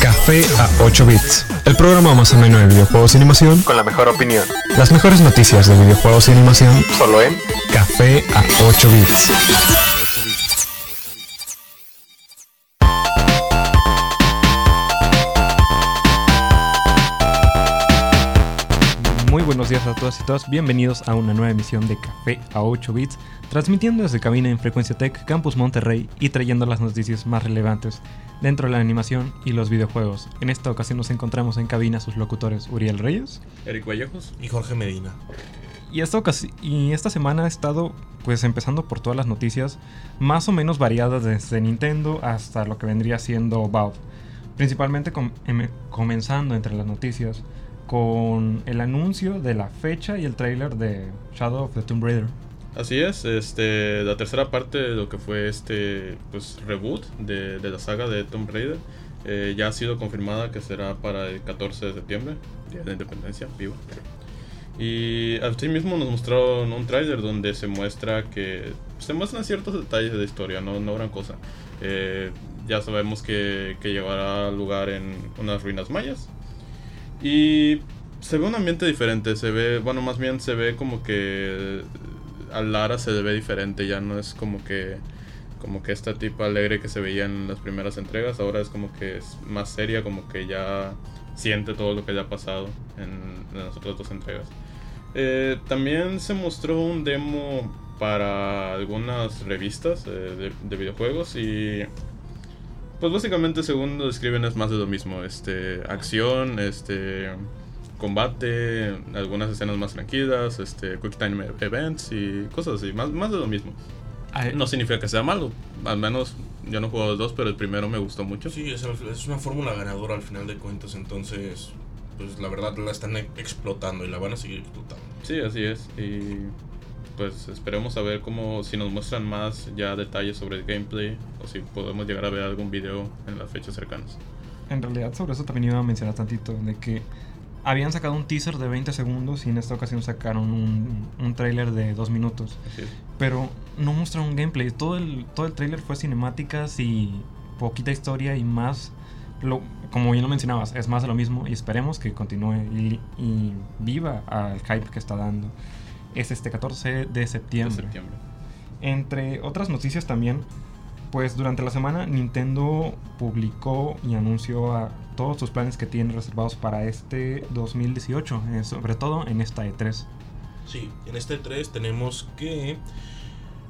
Café a 8 bits, el programa más ameno de videojuegos y animación con la mejor opinión. Las mejores noticias de videojuegos y animación Solo en Café a 8 bits. Buenos días a todas y todas, bienvenidos a una nueva emisión de Café a 8 bits, transmitiendo desde cabina en Frecuencia Tech, Campus Monterrey y trayendo las noticias más relevantes dentro de la animación y los videojuegos. En esta ocasión nos encontramos en cabina sus locutores Uriel Reyes, Eric Vallejos y Jorge Medina. Y esta, y esta semana ha estado pues empezando por todas las noticias más o menos variadas desde Nintendo hasta lo que vendría siendo Valve. Principalmente com- em- comenzando entre las noticias con el anuncio de la fecha y el trailer de Shadow of the Tomb Raider. Así es, este, la tercera parte de lo que fue este pues, reboot de, de la saga de Tomb Raider eh, ya ha sido confirmada que será para el 14 de septiembre, Día de la Independencia, vivo. Y así mismo nos mostraron un tráiler donde se muestra que se muestran ciertos detalles de la historia, no, no gran cosa. Eh, ya sabemos que, que llevará lugar en unas ruinas mayas. Y se ve un ambiente diferente, se ve, bueno, más bien se ve como que a Lara se ve diferente, ya no es como que como que esta tipa alegre que se veía en las primeras entregas, ahora es como que es más seria, como que ya siente todo lo que le ha pasado en, las otras dos entregas. Eh, también se mostró un demo para algunas revistas eh, de videojuegos y pues básicamente según lo describen es más de lo mismo, este acción, este combate, algunas escenas más tranquilas, este quick time events y cosas así, más, más de lo mismo. No significa que sea malo, al menos yo no he jugado los dos, pero el primero me gustó mucho. Sí, es, es una fórmula ganadora al final de cuentas, entonces, pues la verdad la están e- explotando y la van a seguir explotando. Sí, así es. Y pues esperemos a ver cómo, si nos muestran más ya detalles sobre el gameplay o si podemos llegar a ver algún video en las fechas cercanas. En realidad sobre eso también iba a mencionar tantito, de que habían sacado un teaser de 20 segundos y en esta ocasión sacaron un, un trailer de 2 minutos. Pero no mostraron gameplay. Todo el, todo el trailer fue cinemáticas y poquita historia y más, lo, como bien lo mencionabas, es más de lo mismo y esperemos que continúe y, y viva al hype que está dando. Es este 14 de De septiembre. septiembre. Entre otras noticias también, pues durante la semana Nintendo publicó y anunció a todos sus planes que tiene reservados para este 2018, eh, sobre todo en esta E E3. Sí, en este 3 tenemos que...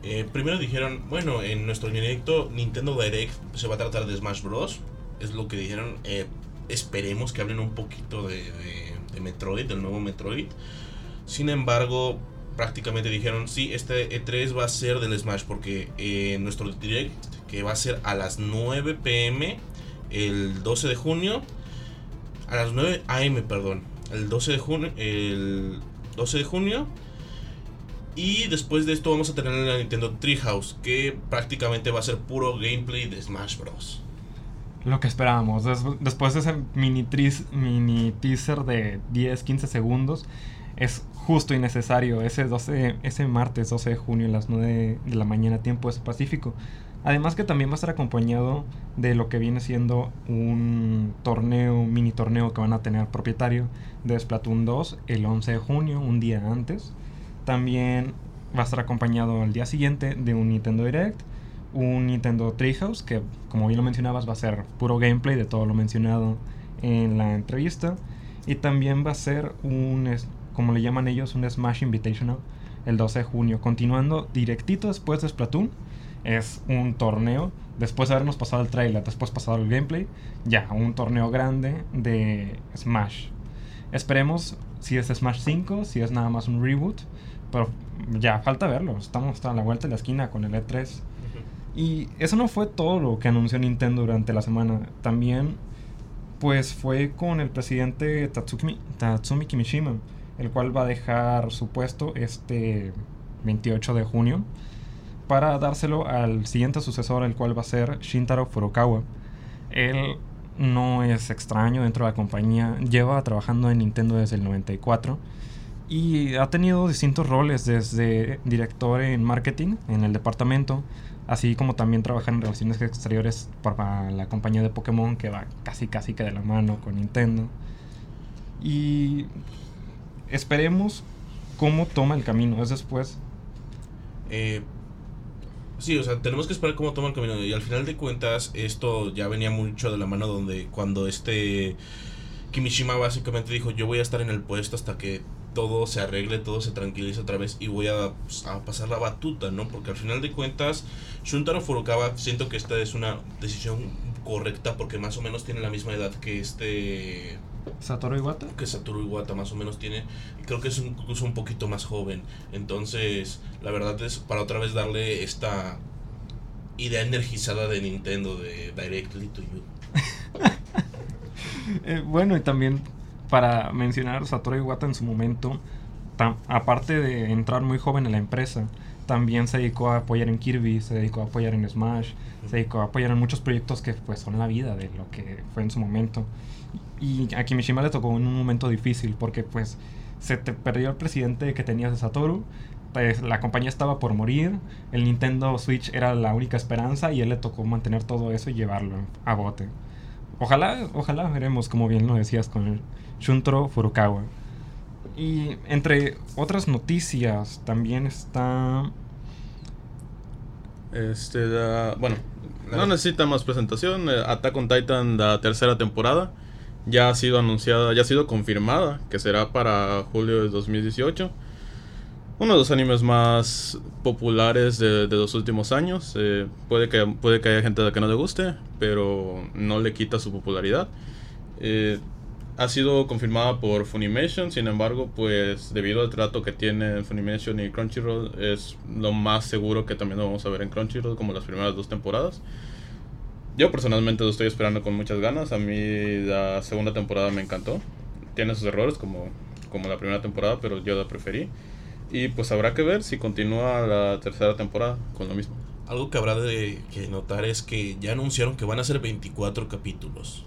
eh, primero dijeron, bueno, en nuestro directo Nintendo Direct se va a tratar de Smash Bros. Es lo que dijeron. eh, esperemos que hablen un poquito de, de- de Metroid, del nuevo Metroid. Sin embargo, prácticamente dijeron, sí, este E3 va a ser del Smash porque eh, nuestro direct, que va a ser a las 9 pm el 12 de junio, a las 9 am, perdón, el 12 de junio, el 12 de junio. Y después de esto vamos a tener la Nintendo Treehouse, que prácticamente va a ser puro gameplay de Smash Bros. Lo que esperábamos. Des- después de ese mini, mini teaser de 10-15 segundos, es justo y necesario ese, 12, ese martes 12 de junio a las 9 de la mañana, tiempo del Pacífico. Además que también va a estar acompañado de lo que viene siendo un torneo, mini torneo que van a tener propietario de Splatoon 2 el 11 de junio, un día antes. También va a estar acompañado al día siguiente de un Nintendo Direct un Nintendo Treehouse que como bien lo mencionabas va a ser puro gameplay de todo lo mencionado en la entrevista y también va a ser un como le llaman ellos un Smash Invitational el 12 de junio. Continuando directito después de Splatoon es un torneo. Después de habernos pasado el trailer después pasado el gameplay ya un torneo grande de Smash. Esperemos si es Smash 5 si es nada más un reboot pero ya falta verlo. Estamos a la vuelta de la esquina con el E E3 y eso no fue todo lo que anunció Nintendo durante la semana. También, pues fue con el presidente Tatsumi, Tatsumi Kimishima, el cual va a dejar su puesto este 28 de junio para dárselo al siguiente sucesor, el cual va a ser Shintaro Furukawa. Él no es extraño dentro de la compañía, lleva trabajando en Nintendo desde el 94 Y ha tenido distintos roles, desde director en marketing en el departamento, así como también trabajar en relaciones exteriores para la compañía de Pokémon, que va casi casi que de la mano con Nintendo. Y esperemos cómo toma el camino. Es después. Eh, sí, o sea, tenemos que esperar cómo toma el camino. Y al final de cuentas, esto ya venía mucho de la mano donde cuando este Kimishima básicamente dijo, yo voy a estar en el puesto hasta que todo se arregle, todo se tranquilice otra vez y voy a, pues, a, pasar la batuta, ¿no? Porque al final de cuentas, Shuntaro Furukawa, siento que esta es una decisión correcta porque más o menos tiene la misma edad que este Satoru Iwata. Que Satoru Iwata más o menos tiene. Creo que es incluso un poquito más joven. Entonces, la verdad es para otra vez darle esta idea energizada de Nintendo de Directly to You. Eh, bueno, y también para mencionar Satoru Iwata en su momento, aparte de entrar muy joven en la empresa, también se dedicó a apoyar en Kirby, se dedicó a apoyar en Smash, se dedicó a apoyar en muchos proyectos que pues son la vida de lo que fue en su momento. Y a Kimishima le tocó en un momento difícil porque pues se te perdió el presidente que tenías de Satoru, pues la compañía estaba por morir, el Nintendo Switch era la única esperanza y él le tocó mantener todo eso y llevarlo a bote. Ojalá, ojalá veremos, como bien lo decías, con el Shuntro Furukawa. Y entre otras noticias también está... Este, bueno, no necesita más presentación. Eh, Attack on Titan, la tercera temporada, ya ha sido anunciada, ya ha sido confirmada que será para julio de 2018 uno de los animes más populares de, los últimos años. Eh, puede, que, puede que haya gente a la que no le guste, pero no le quita su popularidad. Eh, ha sido confirmada por Funimation, sin embargo, pues debido al trato que tiene Funimation y Crunchyroll, es lo más seguro que también lo vamos a ver en Crunchyroll como las primeras dos temporadas. Yo personalmente lo estoy esperando con muchas ganas. A mí la segunda temporada me encantó. Tiene sus errores como, como la primera temporada, pero yo la preferí. Y pues habrá que ver si continúa la tercera temporada con lo mismo. Algo que habrá de que notar es que ya anunciaron que van a ser 24 capítulos.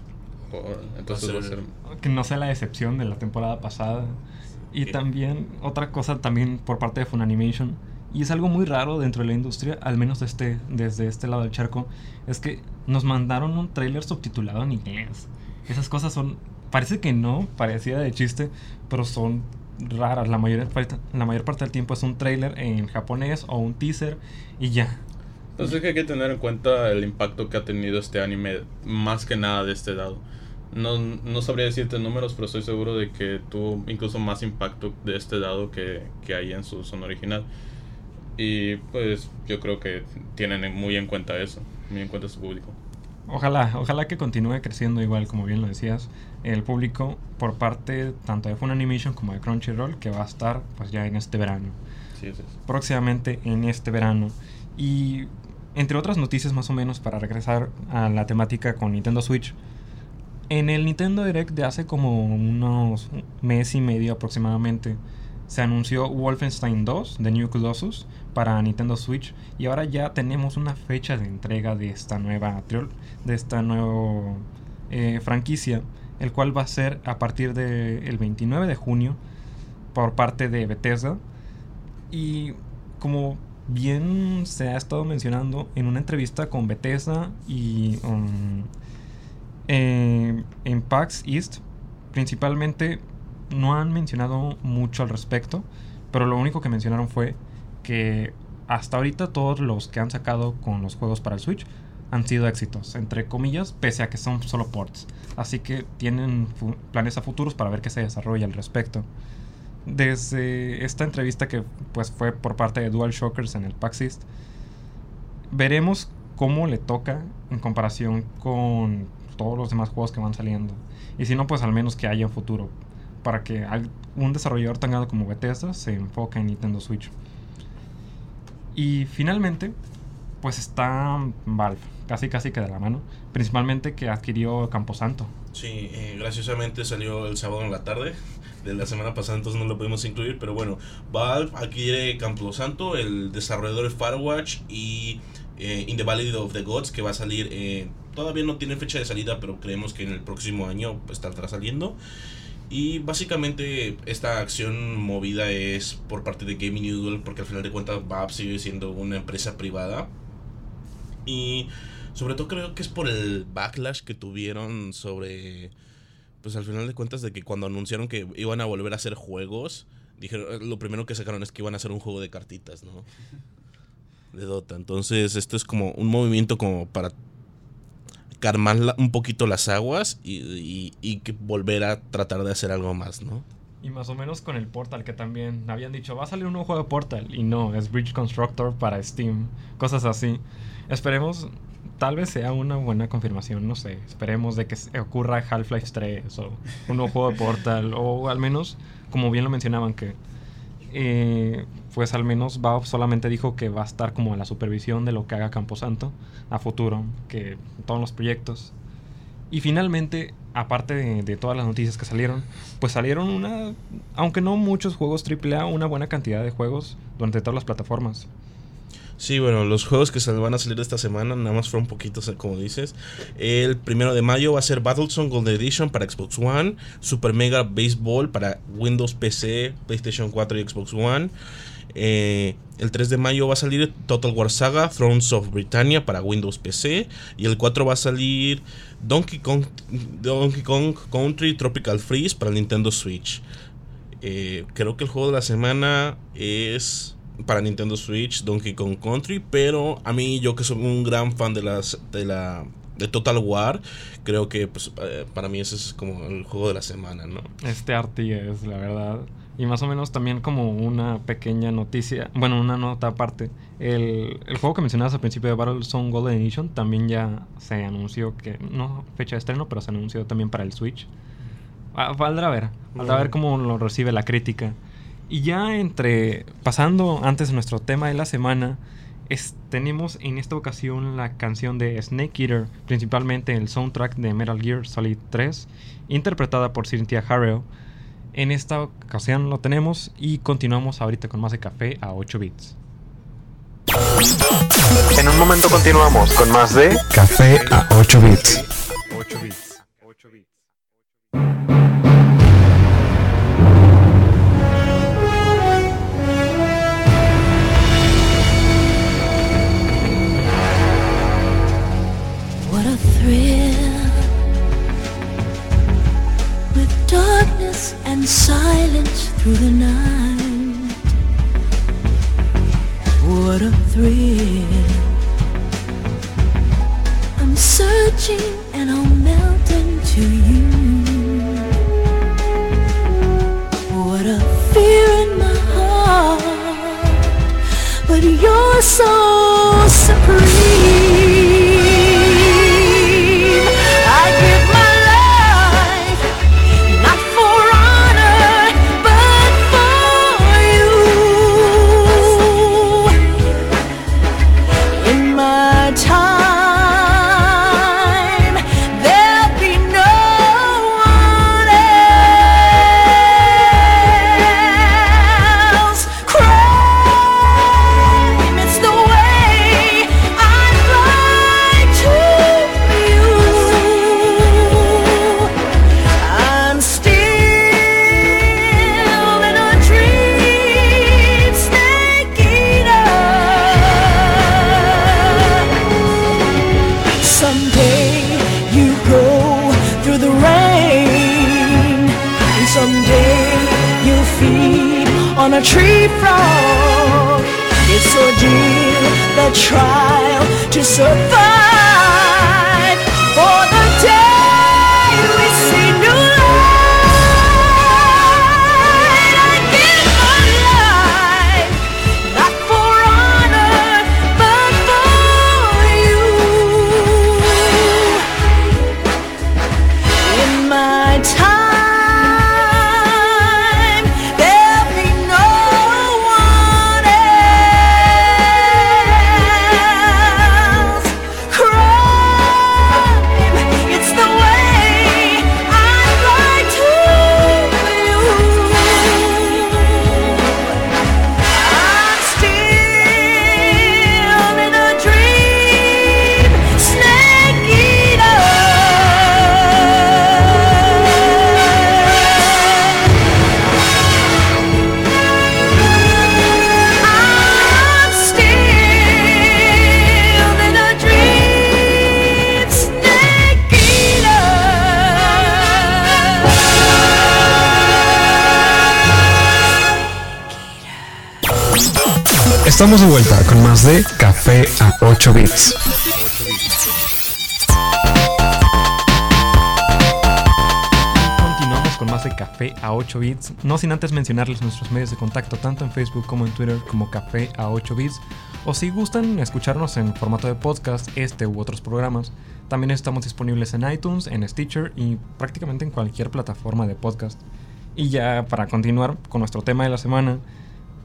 Entonces Que no sea la excepción de la temporada pasada. Y también, otra cosa también por parte de Funimation, y es algo muy raro dentro de la industria, al menos este, desde este lado del charco, es que nos mandaron un tráiler subtitulado en inglés. Esas cosas son, parece que no, parecía de chiste, pero son raras. La mayor, la mayor parte del tiempo es un trailer en japonés o un teaser y ya. Entonces hay que tener en cuenta el impacto que ha tenido este anime más que nada de este lado. No, no sabría decirte números, pero estoy seguro de que tuvo incluso más impacto de este lado que, que hay en su son original. Y pues yo creo que tienen muy en cuenta eso, muy en cuenta su público. Ojalá, ojalá que continúe creciendo igual, como bien lo decías, el público por parte tanto de Funimation como de Crunchyroll, que va a estar pues ya en este verano. Sí, sí, Próximamente en este verano. Y entre otras noticias más o menos para regresar a la temática con Nintendo Switch. En el Nintendo Direct de hace como unos mes y medio aproximadamente, se anunció Wolfenstein 2 de New Colossus para Nintendo Switch y ahora ya tenemos una fecha de entrega de esta nueva de esta nueva eh, franquicia, el cual va a ser a partir del 29 de junio por parte de Bethesda. Y como bien se ha estado mencionando en una entrevista con Bethesda y eh, en PAX East principalmente no han mencionado mucho al respecto, pero lo único que mencionaron fue que hasta ahorita todos los que han sacado con los juegos para el Switch han sido éxitos, entre comillas, pese a que son solo ports. Así que tienen planes a futuros para ver qué se desarrolla al respecto. Desde esta entrevista que pues fue por parte de Dual Shockers en el PAX East, veremos cómo le toca en comparación con todos los demás juegos que van saliendo. Y si no, pues al menos que haya un futuro para que un desarrollador tan grande como Bethesda se enfoque en Nintendo Switch. Y finalmente, pues está Valve, casi casi que de la mano, principalmente que adquirió Camposanto. Sí, eh, graciosamente salió el sábado en la tarde de la semana pasada, entonces no lo pudimos incluir, pero bueno, Valve adquiere Camposanto, el desarrollador de Firewatch y eh, In the Valley of the Gods, que va a salir, eh, todavía no tiene fecha de salida, pero creemos que en el próximo año estará saliendo. Y básicamente esta acción movida es por parte de Gaming Eagle porque al final de cuentas Valve sigue siendo una empresa privada. Y sobre todo creo que es por el backlash que tuvieron sobre pues al final de cuentas de que cuando anunciaron que iban a volver a hacer juegos, dijeron lo primero que sacaron es que iban a hacer un juego de cartitas, ¿no? De Dota. Entonces, esto es como un movimiento como para calmar un poquito las aguas y, y, que volver a tratar de hacer algo más, ¿no? Y más o menos con el Portal, que también habían dicho, va a salir un nuevo juego de Portal. Y no, es Bridge Constructor para Steam. Cosas así. Esperemos, tal vez sea una buena confirmación, no sé. Esperemos de que ocurra Half-Life 3 o un nuevo juego de Portal. O al menos, como bien lo mencionaban, que eh, pues al menos Valve solamente dijo que va a estar como a la supervisión de lo que haga Camposanto a futuro, que todos los proyectos. Y finalmente, aparte de, de, todas las noticias que salieron, pues salieron una, aunque no muchos juegos AAA, una buena cantidad de juegos durante todas las plataformas. Sí, bueno, los juegos que se van a salir esta semana, nada más fueron poquitos, como dices. El primero de mayo va a ser Battlezone Gold Edition para Xbox One, Super Mega Baseball para Windows PC, PlayStation 4 y Xbox One. Eh, el 3 de mayo va a salir Total War Saga Thrones of Britannia para Windows PC. Y el 4 va a salir Donkey Kong, Donkey Kong Country Tropical Freeze para Nintendo Switch. Eh, creo que el juego de la semana es para Nintendo Switch, Donkey Kong Country, pero a mí yo que soy un gran fan de las de la de Total War, creo que pues, eh, para mí ese es como el juego de la semana, ¿no? Este es la verdad. Y más o menos también como una pequeña noticia, bueno, una nota aparte. El, el juego que mencionabas al principio de Battlezone Golden Edition también ya se anunció que, no fecha de estreno, pero se anunció también para el Switch. Ah, valdrá ver, valdrá ver cómo lo recibe la crítica. Y ya entre, pasando antes de nuestro tema de la semana, tenemos en esta ocasión la canción de Snake Eater, principalmente el soundtrack de Metal Gear Solid 3, interpretada por Cynthia Harrell. En esta ocasión lo tenemos y continuamos ahorita con más de café a 8 bits. En un momento continuamos con más de café a 8 bits. 8 bits. 8 bits. And silence through the night. What a thrill. I'm searching and I'll melt into you. What a fear in my heart. But you're so supreme. Tree frog. It's ordeal, the trial to survive. 8 bits. Continuamos con más de Café a 8 bits, no sin antes mencionarles nuestros medios de contacto tanto en Facebook como en Twitter como Café a 8 bits, o si gustan escucharnos en formato de podcast, este u otros programas, también estamos disponibles en iTunes, en Stitcher y prácticamente en cualquier plataforma de podcast. Y ya para continuar con nuestro tema de la semana,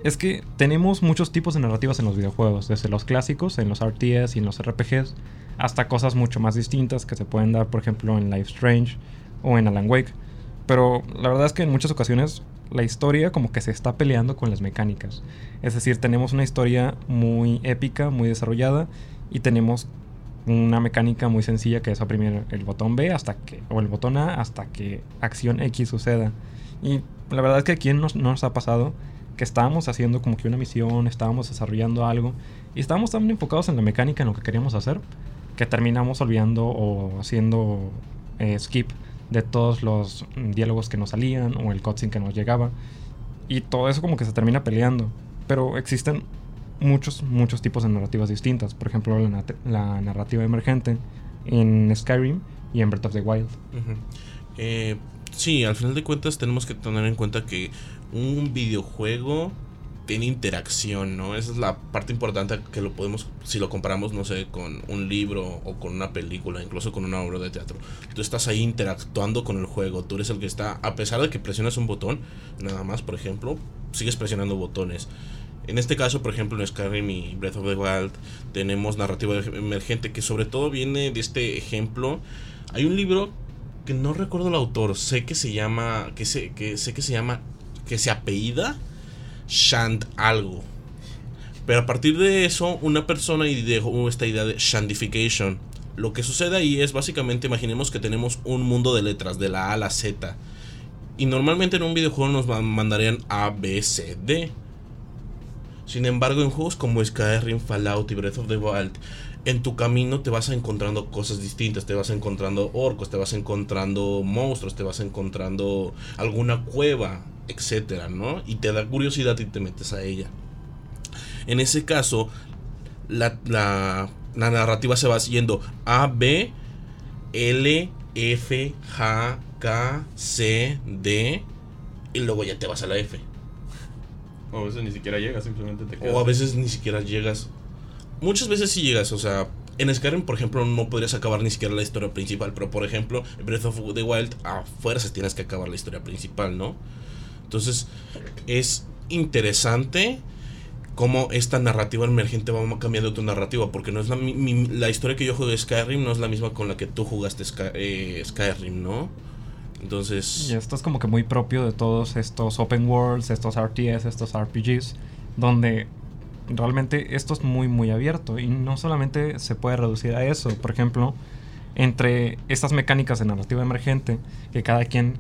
es que tenemos muchos tipos de narrativas en los videojuegos, desde los clásicos, en los RTS y en los RPGs, hasta cosas mucho más distintas que se pueden dar, por ejemplo, en Life Strange o en Alan Wake. Pero la verdad es que en muchas ocasiones la historia como que se está peleando con las mecánicas. Es decir, tenemos una historia muy épica, muy desarrollada, y tenemos una mecánica muy sencilla que es oprimir el botón B hasta que, o el botón A hasta que acción X suceda. Y la verdad es que aquí nos, nos ha pasado que estábamos haciendo como que una misión, estábamos desarrollando algo y estábamos tan enfocados en la mecánica, en lo que queríamos hacer, que terminamos olvidando o haciendo eh, skip de todos los mm, diálogos que nos salían o el cutscene que nos llegaba. Y todo eso como que se termina peleando. Pero existen muchos, muchos tipos de narrativas distintas. Por ejemplo, la, la narrativa emergente en Skyrim y en Breath of the Wild. Ujú. Eh, sí, al final de cuentas tenemos que tener en cuenta que un videojuego tiene interacción, ¿no? Esa es la parte importante que lo podemos, si lo comparamos, no sé, con un libro o con una película, incluso con una obra de teatro. Tú estás ahí interactuando con el juego, tú eres el que está, a pesar de que presionas un botón, nada más, por ejemplo, sigues presionando botones. En este caso, por ejemplo, en Skyrim y Breath of the Wild tenemos narrativa emergente que sobre todo viene de este ejemplo. Hay un libro que no recuerdo el autor, sé que se llama, que se, que sé que se llama, que se apellida Shant algo. Pero a partir de eso, una persona dejó esta idea de Shandification. Lo que sucede ahí es básicamente, imaginemos que tenemos un mundo de letras, de la A a la Z. Y normalmente en un videojuego nos ma- mandarían A, B, C, D. Sin embargo, en juegos como Skyrim, Fallout y Breath of the Wild, en tu camino te vas encontrando cosas distintas, te vas encontrando orcos, te vas encontrando monstruos, te vas encontrando alguna cueva, etcétera, ¿no? Y te da curiosidad y te metes a ella. En ese caso, la, la- la narrativa se va siguiendo A, B, L, F, G, K, C, D, y luego ya te vas a la F. O a veces ni siquiera llega, simplemente te quedas. O a veces ni siquiera llegas. Muchas veces sí llegas, o sea, en Skyrim, por ejemplo, no podrías acabar ni siquiera la historia principal, pero por ejemplo, en Breath of the Wild, a fuerzas tienes que acabar la historia principal, ¿no? Entonces, es interesante cómo esta narrativa emergente va cambiando tu narrativa, porque no es la, mi- la historia que yo jugué de Skyrim, no es la misma con la que tú jugaste eh, Skyrim, ¿no? Entonces... Y esto es como que muy propio de todos estos open worlds, estos RTS, estos RPGs, donde realmente esto es muy muy abierto y no solamente se puede reducir a eso, por ejemplo, entre estas mecánicas de narrativa emergente que cada quien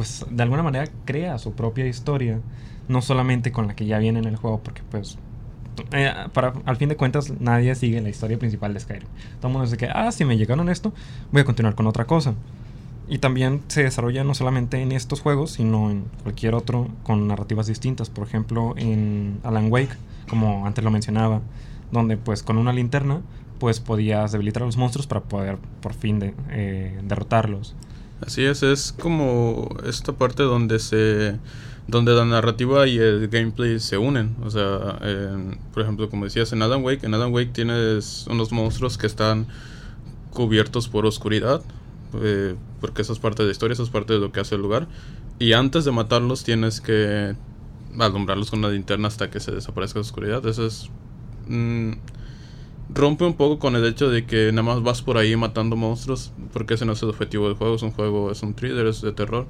pues de alguna manera crea su propia historia, no solamente con la que ya viene en el juego, porque pues eh, para, al fin de cuentas nadie sigue la historia principal de Skyrim. Todo el mundo dice que, ah, si me llegaron esto, voy a continuar con otra cosa. Y también se desarrolla no solamente en estos juegos, sino en cualquier otro con narrativas distintas. Por ejemplo, en Alan Wake, como antes lo mencionaba, donde pues con una linterna pues podías debilitar a los monstruos para poder por fin eh, derrotarlos. Así es, es como esta parte donde se donde la narrativa y el gameplay se unen. O sea, por ejemplo, como decías en Alan Wake, en Alan Wake tienes unos monstruos que están cubiertos por oscuridad, eh, porque eso es parte de la historia, eso es parte de lo que hace el lugar. Y antes de matarlos tienes que alumbrarlos con una linterna hasta que se desaparezca la oscuridad. Eso es... mm, rompe un poco con el hecho de que nada más vas por ahí matando monstruos, porque ese no es el objetivo del juego, es un juego, es un thriller, es de terror.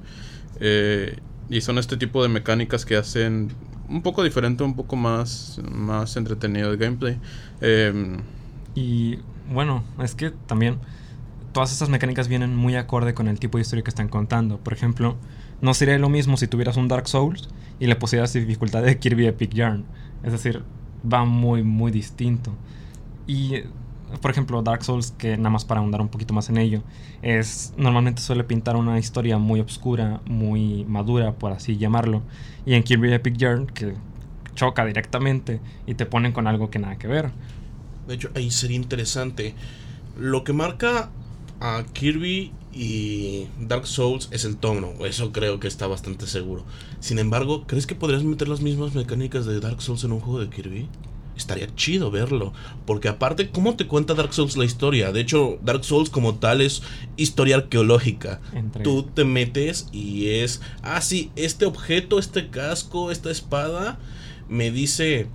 Eh, y son este tipo de mecánicas que hacen un poco diferente, un poco más, más entretenido el gameplay. Eh, Y bueno, es que también todas estas mecánicas vienen muy acorde con el tipo de historia que están contando. Por ejemplo, no sería lo mismo si tuvieras un Dark Souls y le pusieras dificultad de Kirby Epic Yarn. Es decir, va muy, muy distinto. Y, por ejemplo, Dark Souls, que nada más para ahondar un poquito más en ello, es normalmente suele pintar una historia muy oscura, muy madura, por así llamarlo. Y en Kirby Epic Yarn, que choca directamente y te ponen con algo que nada que ver. De hecho, ahí sería interesante. Lo que marca a Kirby y Dark Souls es el tono. Eso creo que está bastante seguro. Sin embargo, ¿crees que podrías meter las mismas mecánicas de Dark Souls en un juego de Kirby? Estaría chido verlo. Porque aparte, ¿cómo te cuenta Dark Souls la historia? De hecho, Dark Souls como tal es historia arqueológica. Entre- Tú te metes y es... Ah, sí, este objeto, este casco, esta espada, me dice...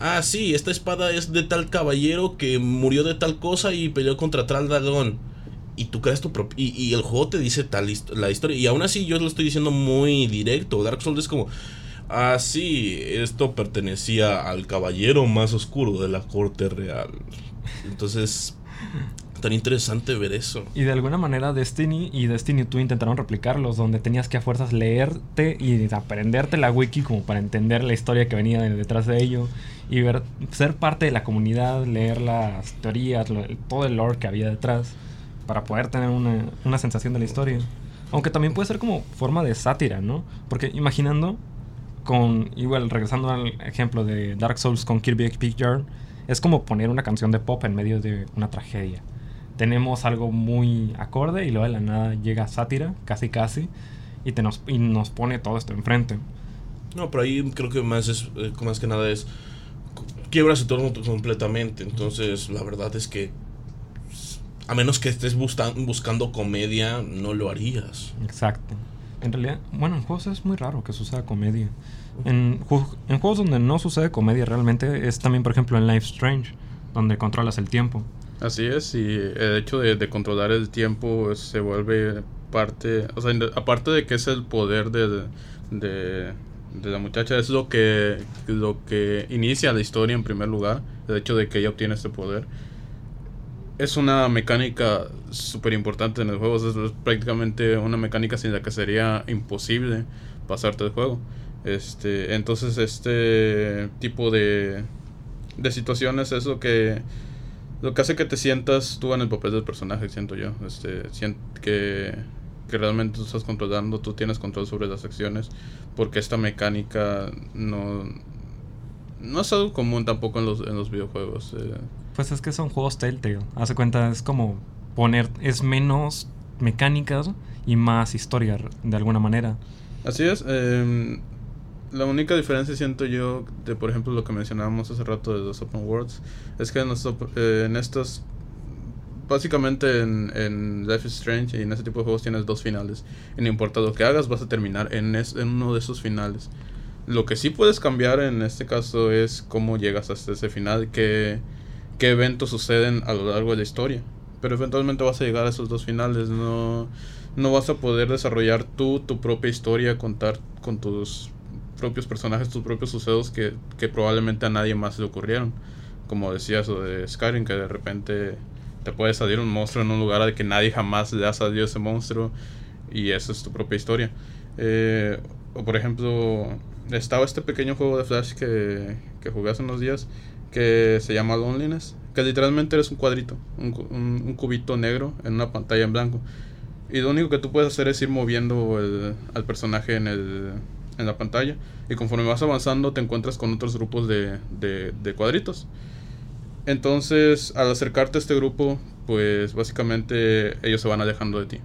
Ah, sí, esta espada es de tal caballero que murió de tal cosa y peleó contra tal dragón. Y tú creas tu propio... Y, y el juego te dice tal hist- la historia. Y aún así yo lo estoy diciendo muy directo. Dark Souls es como... Ah, sí, esto pertenecía al caballero más oscuro de la corte real. Entonces, tan interesante ver eso. Y de alguna manera Destiny y Destiny 2 intentaron replicarlos, donde tenías que a fuerzas leerte y aprenderte la wiki como para entender la historia que venía de- detrás de ello y ver, ser parte de la comunidad, leer las teorías, todo el lore que había detrás para poder tener una, una sensación de la historia. Aunque también puede ser como forma de sátira, ¿no? Porque imaginando con, igual regresando al ejemplo de Dark Souls con Kirby Epic Yarn, es como poner una canción de pop en medio de una tragedia tenemos algo muy acorde y luego de la nada llega sátira, casi casi, y, te nos, y nos pone todo esto enfrente. No, pero ahí creo que más es eh, más que nada es quiebras el tono completamente. Entonces, la verdad es que a menos que estés busca- buscando comedia, no lo harías. Exacto. En realidad, bueno, en juegos es muy raro que suceda comedia. En, en juegos donde no sucede comedia realmente es también, por ejemplo, en Life Strange, donde controlas el tiempo. Así es, y el hecho de, controlar el tiempo se vuelve parte, o sea, aparte de que es el poder de, de, de la muchacha, es lo que, lo que inicia la historia en primer lugar, el hecho de que ella obtiene este poder. Es una mecánica súper importante en el juego, es, prácticamente una mecánica sin la que sería imposible pasarte el juego. Este, entonces este tipo de, de situaciones es lo que lo que hace que te sientas tú en el papel del personaje, siento yo. Este, que, que realmente tú estás controlando, tú tienes control sobre las acciones, porque esta mecánica no, no es algo común tampoco en los, en los videojuegos. eh. Pues es que son juegos Telltale. Hace cuenta, es como poner, es menos mecánicas y más historia de alguna manera. Así es. em, la única diferencia siento yo de, por ejemplo, lo que mencionábamos hace rato de los open worlds, es que en, los eh, en estos, básicamente en, en Life is Strange y en ese tipo de juegos tienes dos finales. Y no importa lo que hagas, vas a terminar en, es- en uno de esos finales. Lo que sí puedes cambiar en este caso es cómo llegas hasta ese final, qué, qué eventos suceden a lo largo de la historia. Pero eventualmente vas a llegar a esos dos finales, no, no vas a poder desarrollar tú tu propia historia, contar con tus propios personajes, tus propios sucesos que, que probablemente a nadie más le ocurrieron. Como decías de Skyrim, que de repente te puede salir un monstruo en un lugar al que nadie jamás le ha salido ese monstruo y esa es tu propia historia. Eh, o por ejemplo, estaba este pequeño juego de Flash que, que jugué hace unos días que se llama Loneliness, que literalmente eres un cuadrito, un, un- cubito negro en una pantalla en blanco. Y lo único que tú puedes hacer es ir moviendo al personaje en, el, en la pantalla. Y conforme vas avanzando te encuentras con otros grupos de, de, de cuadritos. Entonces, al acercarte a este grupo, pues básicamente ellos se van alejando de ti.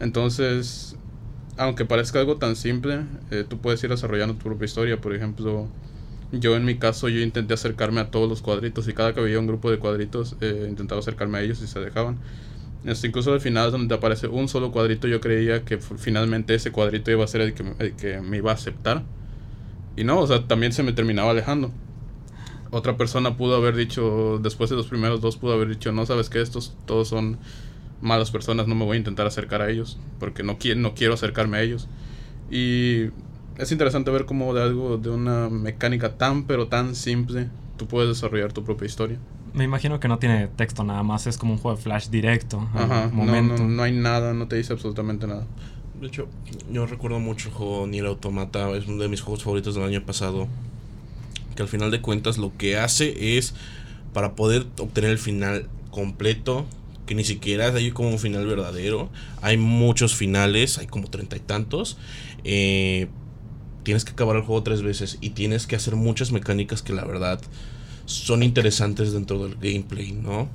Entonces, aunque parezca algo tan simple, eh, tú puedes ir desarrollando tu propia historia. Por ejemplo, yo en mi caso, yo intenté acercarme a todos los cuadritos y cada que veía un grupo de cuadritos, eh, intentaba acercarme a ellos y se dejaban. Este, incluso al final, donde aparece un solo cuadrito, yo creía que finalmente ese cuadrito iba a ser el que, el que me iba a aceptar. Y no, o sea, también se me terminaba alejando. Otra persona pudo haber dicho, después de los primeros dos, pudo haber dicho, no sabes que estos todos son malas personas, no me voy a intentar acercar a ellos, porque no, qui- no quiero acercarme a ellos. Y es interesante ver cómo de algo, de una mecánica tan pero tan simple, tú puedes desarrollar tu propia historia. Me imagino que no tiene texto nada más, es como un juego de flash directo. Ajá, no, no, no hay nada, no te dice absolutamente nada. De hecho, yo recuerdo mucho el juego Nier Automata, es uno de mis juegos favoritos del año pasado. Que al final de cuentas lo que hace es para poder obtener el final completo, que ni siquiera hay como un final verdadero. Hay muchos finales, hay como treinta y tantos. eh, tienes que acabar el juego tres veces y tienes que hacer muchas mecánicas que la verdad son interesantes dentro del gameplay, ¿no?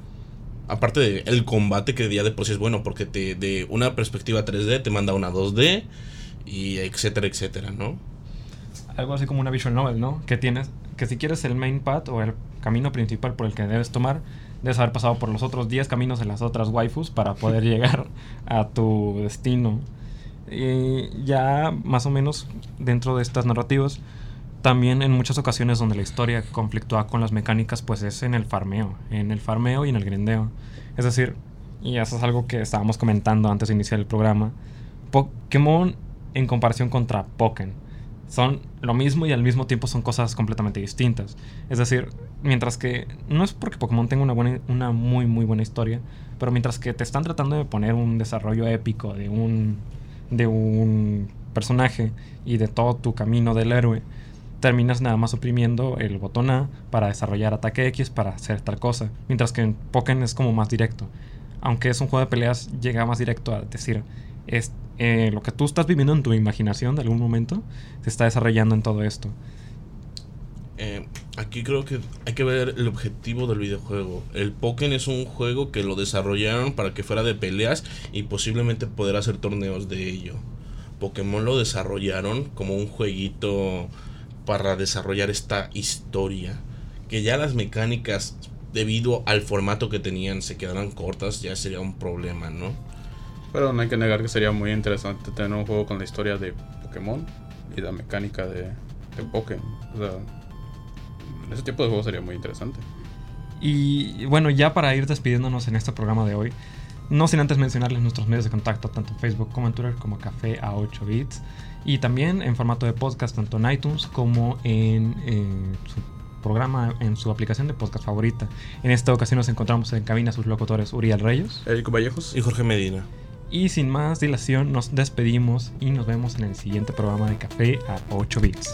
Aparte del el combate que ya de por sí es bueno porque te de una perspectiva 3D te manda una 2D y etcétera, etcétera, ¿no? Algo así como una visual novel, ¿no? Que tienes, que si quieres el main path o el camino principal por el que debes tomar, debes haber pasado por los otros 10 caminos de las otras waifus para poder llegar a tu destino. Y ya más o menos dentro de estas narrativas, también en muchas ocasiones donde la historia conflictúa con las mecánicas, pues es en el farmeo, en el farmeo y en el grindeo. Es decir, y eso es algo que estábamos comentando antes de iniciar el programa, Pokémon en comparación contra Pokémon son lo mismo y al mismo tiempo son cosas completamente distintas. Es decir, mientras que no es porque Pokémon tenga una, buena, una muy muy buena historia, pero mientras que te están tratando de poner un desarrollo épico de un de un personaje y de todo tu camino del héroe, terminas nada más oprimiendo el botón A para desarrollar ataque X para hacer tal cosa, mientras que en Pokémon es como más directo. Aunque es un juego de peleas, llega más directo a decir, es, eh, lo que tú estás viviendo en tu imaginación de algún momento se está desarrollando en todo esto. Eh, aquí creo que hay que ver el objetivo del videojuego. El Pokémon es un juego que lo desarrollaron para que fuera de peleas y posiblemente poder hacer torneos de ello. Pokémon lo desarrollaron como un jueguito para desarrollar esta historia. Que ya las mecánicas, debido al formato que tenían, se quedaran cortas, ya sería un problema, ¿no? Pero no hay que negar que sería muy interesante tener un juego con la historia de Pokémon y la mecánica de, de Pokémon. O sea, ese tipo de juego sería muy interesante. Y bueno, ya para ir despidiéndonos en este programa de hoy, no sin antes mencionarles nuestros medios de contacto, tanto en Facebook como en Twitter, como Café a 8 bits. Y también en formato de podcast, tanto en iTunes como en, en su programa, en su aplicación de podcast favorita. En esta ocasión nos encontramos en cabina sus locutores Uriel Reyes. Eric Vallejos. Y Jorge Medina. Y sin más dilación, nos despedimos y nos vemos en el siguiente programa de Café a 8 bits.